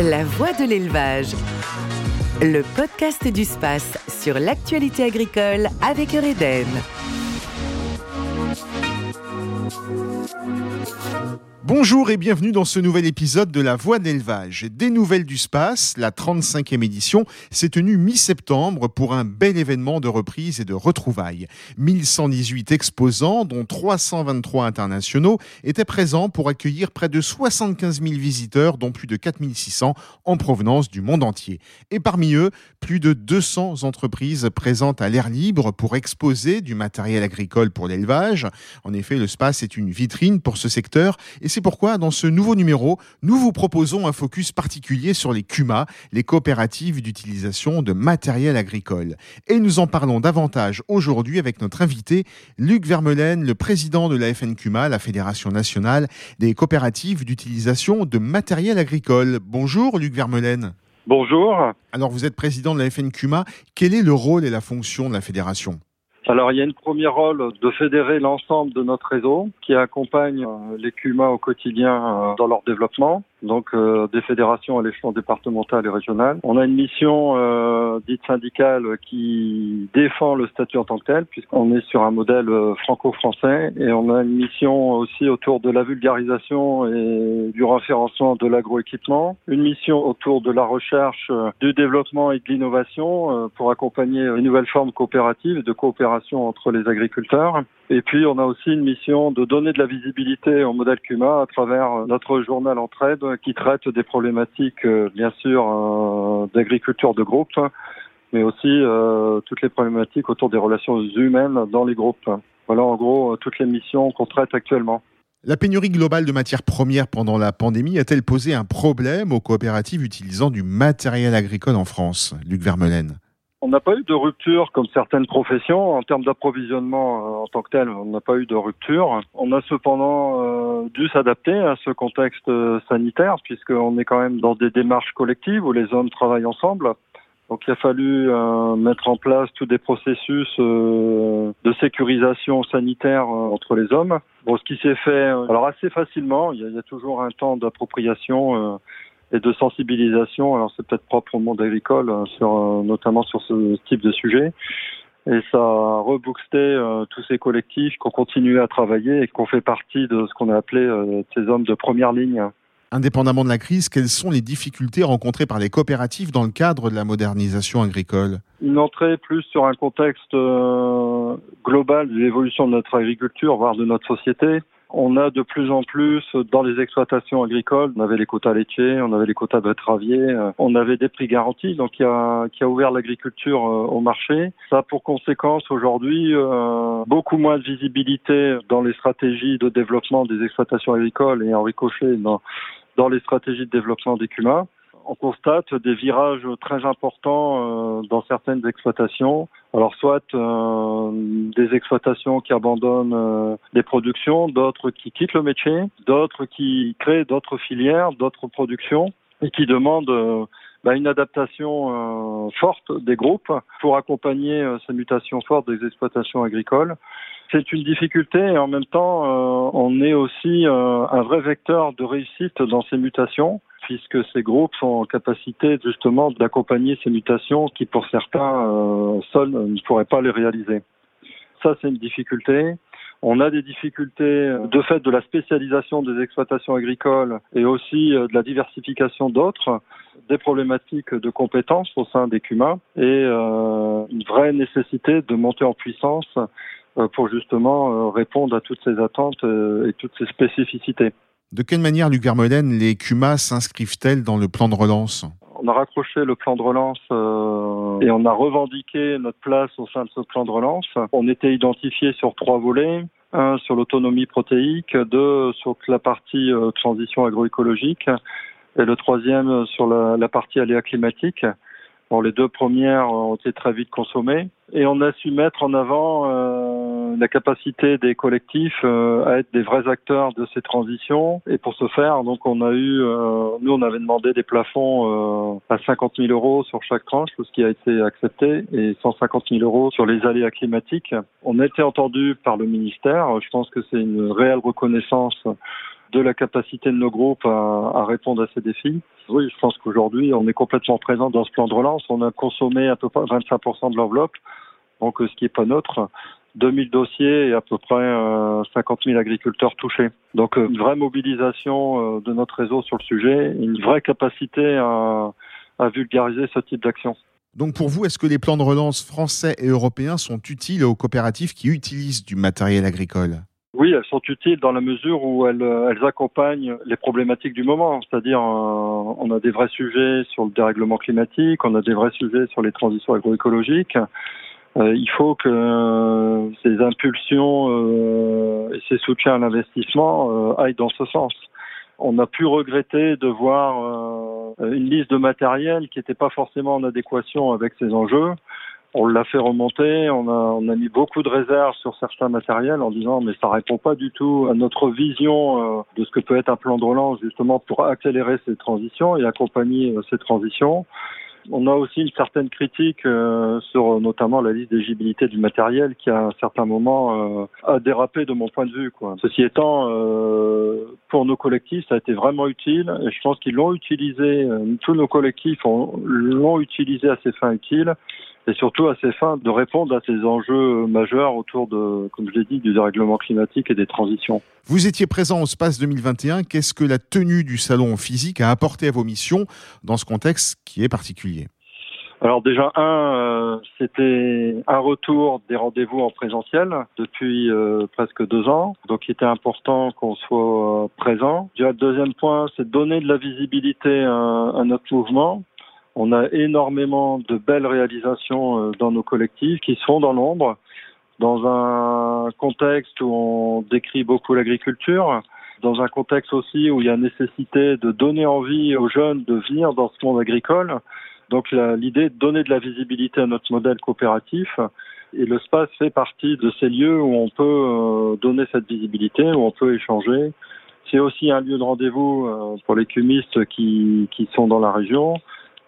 La voix de l'élevage. Le podcast du space sur l'actualité agricole avec Reden. Bonjour et bienvenue dans ce nouvel épisode de La Voix de l'élevage. Des nouvelles du space, la 35e édition, s'est tenue mi-septembre pour un bel événement de reprise et de retrouvailles. 1118 exposants, dont 323 internationaux, étaient présents pour accueillir près de 75 000 visiteurs, dont plus de 4600 en provenance du monde entier. Et parmi eux, plus de 200 entreprises présentes à l'air libre pour exposer du matériel agricole pour l'élevage. En effet, le space est une vitrine pour ce secteur c'est pourquoi, dans ce nouveau numéro, nous vous proposons un focus particulier sur les CUMA, les coopératives d'utilisation de matériel agricole. Et nous en parlons davantage aujourd'hui avec notre invité, Luc Vermeulen, le président de la FNCUMA, la Fédération nationale des coopératives d'utilisation de matériel agricole. Bonjour, Luc Vermeulen. Bonjour. Alors, vous êtes président de la FNCUMA. Quel est le rôle et la fonction de la fédération? Alors il y a une première rôle de fédérer l'ensemble de notre réseau qui accompagne euh, les CUMA au quotidien euh, dans leur développement donc euh, des fédérations à l'échelon départemental et régional. On a une mission euh, dite syndicale qui défend le statut en tant que tel, puisqu'on est sur un modèle euh, franco-français, et on a une mission aussi autour de la vulgarisation et du référencement de l'agroéquipement, une mission autour de la recherche, du développement et de l'innovation pour accompagner une nouvelle forme coopérative et de coopération entre les agriculteurs. Et puis, on a aussi une mission de donner de la visibilité au modèle CUMA à travers notre journal Entraide qui traite des problématiques, euh, bien sûr, euh, d'agriculture de groupe, mais aussi euh, toutes les problématiques autour des relations humaines dans les groupes. Voilà en gros toutes les missions qu'on traite actuellement. La pénurie globale de matières premières pendant la pandémie a-t-elle posé un problème aux coopératives utilisant du matériel agricole en France? Luc Vermeulen on n'a pas eu de rupture comme certaines professions. En termes d'approvisionnement euh, en tant que tel, on n'a pas eu de rupture. On a cependant euh, dû s'adapter à ce contexte euh, sanitaire puisqu'on est quand même dans des démarches collectives où les hommes travaillent ensemble. Donc il a fallu mettre en place tous des processus de sécurisation sanitaire entre les hommes. Bon, ce qui s'est fait alors assez facilement, il y a, il y a toujours un temps d'appropriation et de sensibilisation. Alors c'est peut-être propre au monde agricole, euh, sur, euh, notamment sur ce type de sujet. Et ça a reboosté euh, tous ces collectifs qui ont continué à travailler et qui ont fait partie de ce qu'on a appelé ces hommes de première ligne. Indépendamment de la crise, quelles sont les difficultés rencontrées par les coopératives dans le cadre de la modernisation agricole? Une entrée plus sur un contexte global de l'évolution de notre agriculture, voire de notre société, on a de plus en plus dans les exploitations agricoles, on avait les quotas laitiers, on avait les quotas betteraviers, euh, on avait des prix garantis, donc qui a, qui a ouvert l'agriculture euh, au marché. Ça a pour conséquence aujourd'hui euh, beaucoup moins de visibilité dans les stratégies de développement des exploitations agricoles et en ricochet dans, dans les stratégies de développement des CUMA on constate des virages très importants euh, dans certaines exploitations. Alors soit euh, des exploitations qui abandonnent euh, des productions, d'autres qui quittent le métier, d'autres qui créent d'autres filières, d'autres productions et qui demandent bah, une adaptation forte des groupes pour accompagner ces mutations fortes des exploitations agricoles. C'est une difficulté et en même temps, on est aussi un vrai vecteur de réussite dans ces mutations puisque ces groupes sont en capacité justement d'accompagner ces mutations qui pour certains euh, seuls ne pourraient pas les réaliser. Ça, c'est une difficulté. On a des difficultés de fait de la spécialisation des exploitations agricoles et aussi euh, de la diversification d'autres, des problématiques de compétences au sein des CUMA et euh, une vraie nécessité de monter en puissance euh, pour justement répondre à toutes ces attentes et toutes ces spécificités. De quelle manière, Luc Vermeulen, les CUMA s'inscrivent-elles dans le plan de relance? On a raccroché le plan de relance euh, et on a revendiqué notre place au sein de ce plan de relance. On était identifié sur trois volets. Un sur l'autonomie protéique, deux sur la partie euh, transition agroécologique et le troisième sur la, la partie aléa climatique. Les deux premières ont été très vite consommées et on a su mettre en avant euh, la capacité des collectifs euh, à être des vrais acteurs de ces transitions. Et pour ce faire, donc on a eu, euh, nous on avait demandé des plafonds à 50 000 euros sur chaque tranche, ce qui a été accepté, et 150 000 euros sur les aléas climatiques. On a été entendu par le ministère. Je pense que c'est une réelle reconnaissance de la capacité de nos groupes à, répondre à ces défis. Oui, je pense qu'aujourd'hui, on est complètement présent dans ce plan de relance. On a consommé à peu près 25% de l'enveloppe, donc ce qui n'est pas neutre. 2000 dossiers et à peu près 50 000 agriculteurs touchés. Donc une vraie mobilisation de notre réseau sur le sujet, une vraie capacité à vulgariser ce type d'action. Donc pour vous, est-ce que les plans de relance français et européens sont utiles aux coopératives qui utilisent du matériel agricole? Oui, elles sont utiles dans la mesure où elles, elles accompagnent les problématiques du moment. C'est-à-dire, euh, on a des vrais sujets sur le dérèglement climatique, on a des vrais sujets sur les transitions agroécologiques. Euh, il faut que ces impulsions euh, et ces soutiens à l'investissement aillent dans ce sens. On a pu regretter de voir une liste de matériel qui n'était pas forcément en adéquation avec ces enjeux on l'a fait remonter, on a, on a mis beaucoup de réserves sur certains matériels en disant mais ça répond pas du tout à notre vision euh, de ce que peut être un plan de relance justement pour accélérer ces transitions et accompagner euh, ces transitions. On a aussi une certaine critique euh, sur notamment la liste d'éligibilité du matériel qui à un certain moment a dérapé de mon point de vue. Quoi. Ceci étant, pour nos collectifs, ça a été vraiment utile et je pense qu'ils l'ont utilisé, tous nos collectifs l'ont utilisé à ses fins utiles et surtout à ces fins de répondre à ces enjeux majeurs autour de, comme je l'ai dit, du dérèglement climatique et des transitions. Vous étiez présent au SPACE 2021. Qu'est-ce que la tenue du salon physique a apporté à vos missions dans ce contexte qui est particulier? Alors déjà, un, euh, c'était un retour des rendez-vous en présentiel depuis euh, presque deux ans, donc il était important qu'on soit euh, présent. le deuxième point, c'est donner de la visibilité à notre mouvement, on a énormément de belles réalisations euh, dans nos collectifs qui sont dans l'ombre, dans un contexte où on décrit beaucoup l'agriculture, dans un contexte aussi où il y a nécessité de donner envie aux jeunes de venir dans ce monde agricole. Donc l'idée de donner de la visibilité à notre modèle coopératif et le space fait partie de ces lieux où on peut euh, donner cette visibilité, où on peut échanger. C'est aussi un lieu de rendez-vous euh, pour les cumistes qui, qui sont dans la région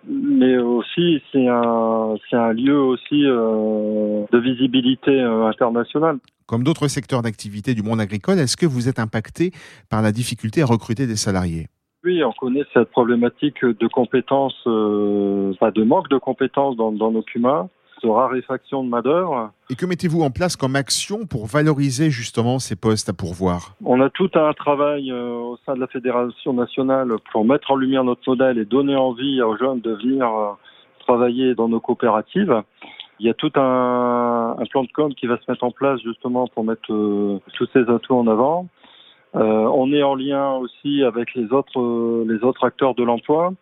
mais aussi c'est un, c'est un lieu aussi euh, de visibilité euh, internationale. Comme d'autres secteurs d'activité du monde agricole, est-ce que vous êtes impacté par la difficulté à recruter des salariés? Oui, on connaît cette problématique de compétences, euh, pas de manque de compétences dans, dans nos CUMA de raréfaction de main-d'œuvre. Et que mettez-vous en place comme action pour valoriser justement ces postes à pourvoir? On a tout un travail euh, au sein de la Fédération nationale pour mettre en lumière notre modèle et donner envie aux jeunes de venir euh, travailler dans nos coopératives. Il y a tout un, plan de com qui va se mettre en place justement pour mettre euh, tous ces atouts en avant. on est en lien aussi avec les autres, les autres acteurs de l'emploi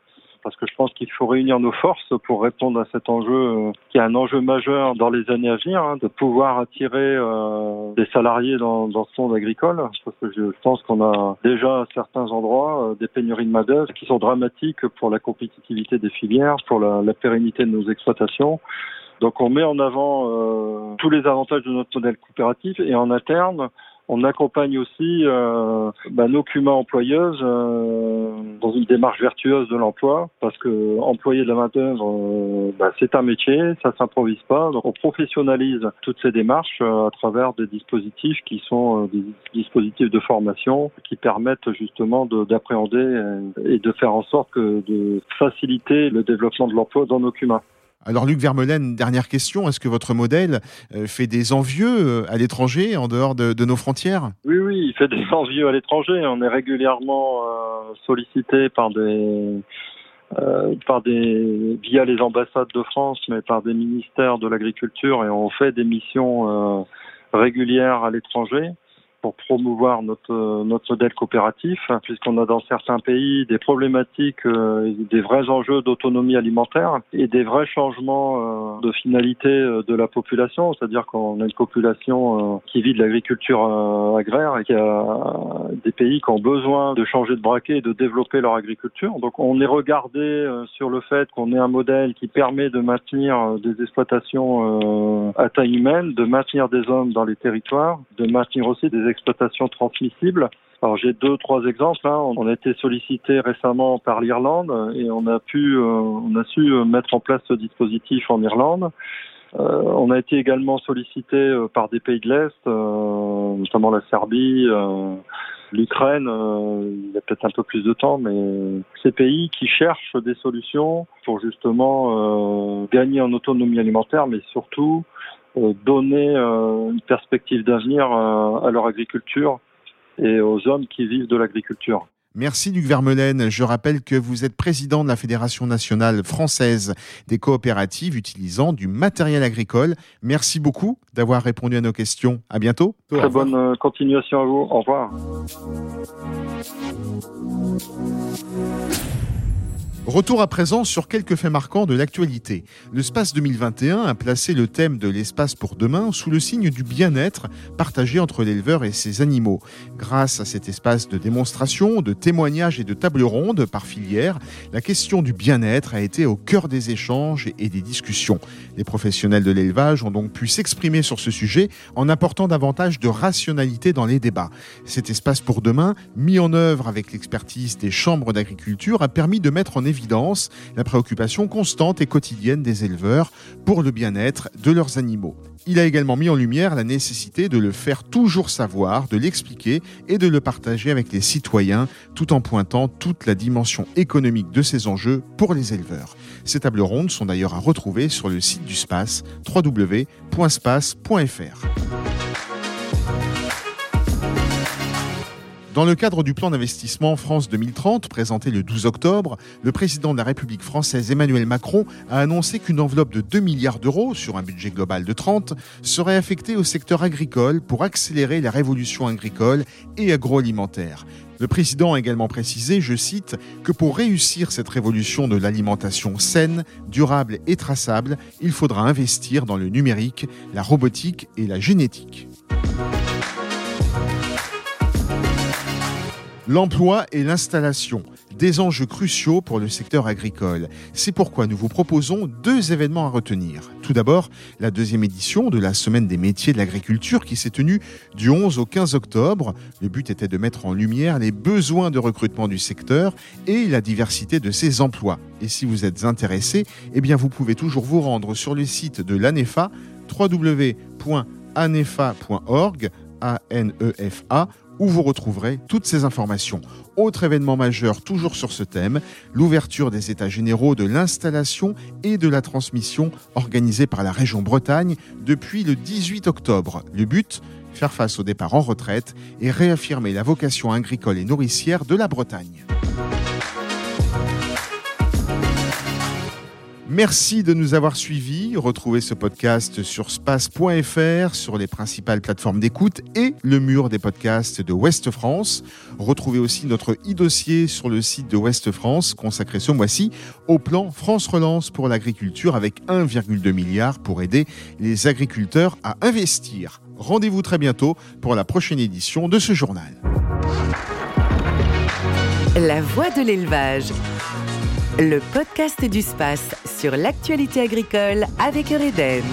parce que je pense qu'il faut réunir nos forces pour répondre à cet enjeu euh, qui est un enjeu majeur dans les années à venir, hein, de pouvoir attirer euh, des salariés dans, dans ce monde agricole, parce que je pense qu'on a déjà à certains endroits euh, des pénuries de main qui sont dramatiques pour la compétitivité des filières, pour la, la pérennité de nos exploitations. Donc on met en avant tous les avantages de notre modèle coopératif et en interne, on accompagne aussi euh, bah, nos CUMA employeuses euh, dans une démarche vertueuse de l'emploi, parce que employer de la main d'œuvre, euh, bah, c'est un métier, ça s'improvise pas. Donc on professionnalise toutes ces démarches à travers des dispositifs qui sont des dispositifs de formation qui permettent justement d'appréhender et de faire en sorte que de faciliter le développement de l'emploi dans nos CUMA. Alors Luc Vermeulen, dernière question, est-ce que votre modèle euh, fait des envieux euh, à l'étranger, en dehors de, nos frontières? Oui, oui, il fait des envieux à l'étranger. On est régulièrement euh, sollicité par des, par des, via les ambassades de France, mais par des ministères de l'agriculture, et on fait des missions régulières à l'étranger pour promouvoir notre, notre modèle coopératif, puisqu'on a dans certains pays des problématiques, euh, des vrais enjeux d'autonomie alimentaire et des vrais changements euh, de finalité euh, de la population, c'est-à-dire qu'on a une population qui vit de l'agriculture agraire et qui a des pays qui ont besoin de changer de braquet et de développer leur agriculture. Donc on est regardé sur le fait qu'on ait un modèle qui permet de maintenir des exploitations à taille humaine, de maintenir des hommes dans les territoires, de maintenir aussi des exploitation transmissible. Alors j'ai deux trois exemples. Hein. On a été sollicité récemment par l'Irlande et on a pu, euh, on a su euh, mettre en place ce dispositif en Irlande. on a été également sollicité par des pays de l'Est, notamment la Serbie, l'Ukraine. il y a peut-être un peu plus de temps, mais ces pays qui cherchent des solutions pour justement gagner en autonomie alimentaire, mais surtout donner une perspective d'avenir à leur agriculture et aux hommes qui vivent de l'agriculture. Merci Luc Vermelaine. Je rappelle que vous êtes président de la Fédération nationale française des coopératives utilisant du matériel agricole. Merci beaucoup d'avoir répondu à nos questions. À bientôt. Très bonne euh, continuation à vous. Au revoir. Retour à présent sur quelques faits marquants de l'actualité. Le Space 2021 a placé le thème de l'espace pour demain sous le signe du bien-être partagé entre l'éleveur et ses animaux. Grâce à cet espace de démonstration, de témoignages et de tables rondes par filière, la question du bien-être a été au cœur des échanges et des discussions. Les professionnels de l'élevage ont donc pu s'exprimer sur ce sujet en apportant davantage de rationalité dans les débats. Cet espace pour demain, mis en œuvre avec l'expertise des chambres d'agriculture, a permis de mettre en évidence la préoccupation constante et quotidienne des éleveurs pour le bien-être de leurs animaux. Il a également mis en lumière la nécessité de le faire toujours savoir, de l'expliquer et de le partager avec les citoyens, tout en pointant toute la dimension économique de ces enjeux pour les éleveurs. Ces tables rondes sont d'ailleurs à retrouver sur le site du SPACE, www.space.fr. Dans le cadre du plan d'investissement France 2030, présenté le 12 octobre, le président de la République française Emmanuel Macron a annoncé qu'une enveloppe de 2 milliards d'euros sur un budget global de 30 serait affectée au secteur agricole pour accélérer la révolution agricole et agroalimentaire. Le président a également précisé, je cite, que pour réussir cette révolution de l'alimentation saine, durable et traçable, il faudra investir dans le numérique, la robotique et la génétique. L'emploi et l'installation, des enjeux cruciaux pour le secteur agricole. C'est pourquoi nous vous proposons deux événements à retenir. Tout d'abord, la deuxième édition de la Semaine des métiers de l'agriculture qui s'est tenue du 11 au 15 octobre. Le but était de mettre en lumière les besoins de recrutement du secteur et la diversité de ses emplois. Et si vous êtes intéressé, eh vous pouvez toujours vous rendre sur le site de l'ANEFA www.anefa.org a e où vous retrouverez toutes ces informations. Autre événement majeur toujours sur ce thème, l'ouverture des états généraux de l'installation et de la transmission organisée par la région Bretagne depuis le 18 octobre. Le but Faire face au départ en retraite et réaffirmer la vocation agricole et nourricière de la Bretagne. Merci de nous avoir suivis. Retrouvez ce podcast sur space.fr, sur les principales plateformes d'écoute et le mur des podcasts de Ouest France. Retrouvez aussi notre e-dossier sur le site de Ouest France, consacré ce mois-ci au plan France Relance pour l'agriculture avec 1,2 milliard pour aider les agriculteurs à investir. Rendez-vous très bientôt pour la prochaine édition de ce journal. La voix de l'élevage le podcast du space sur l'actualité agricole avec Eureden.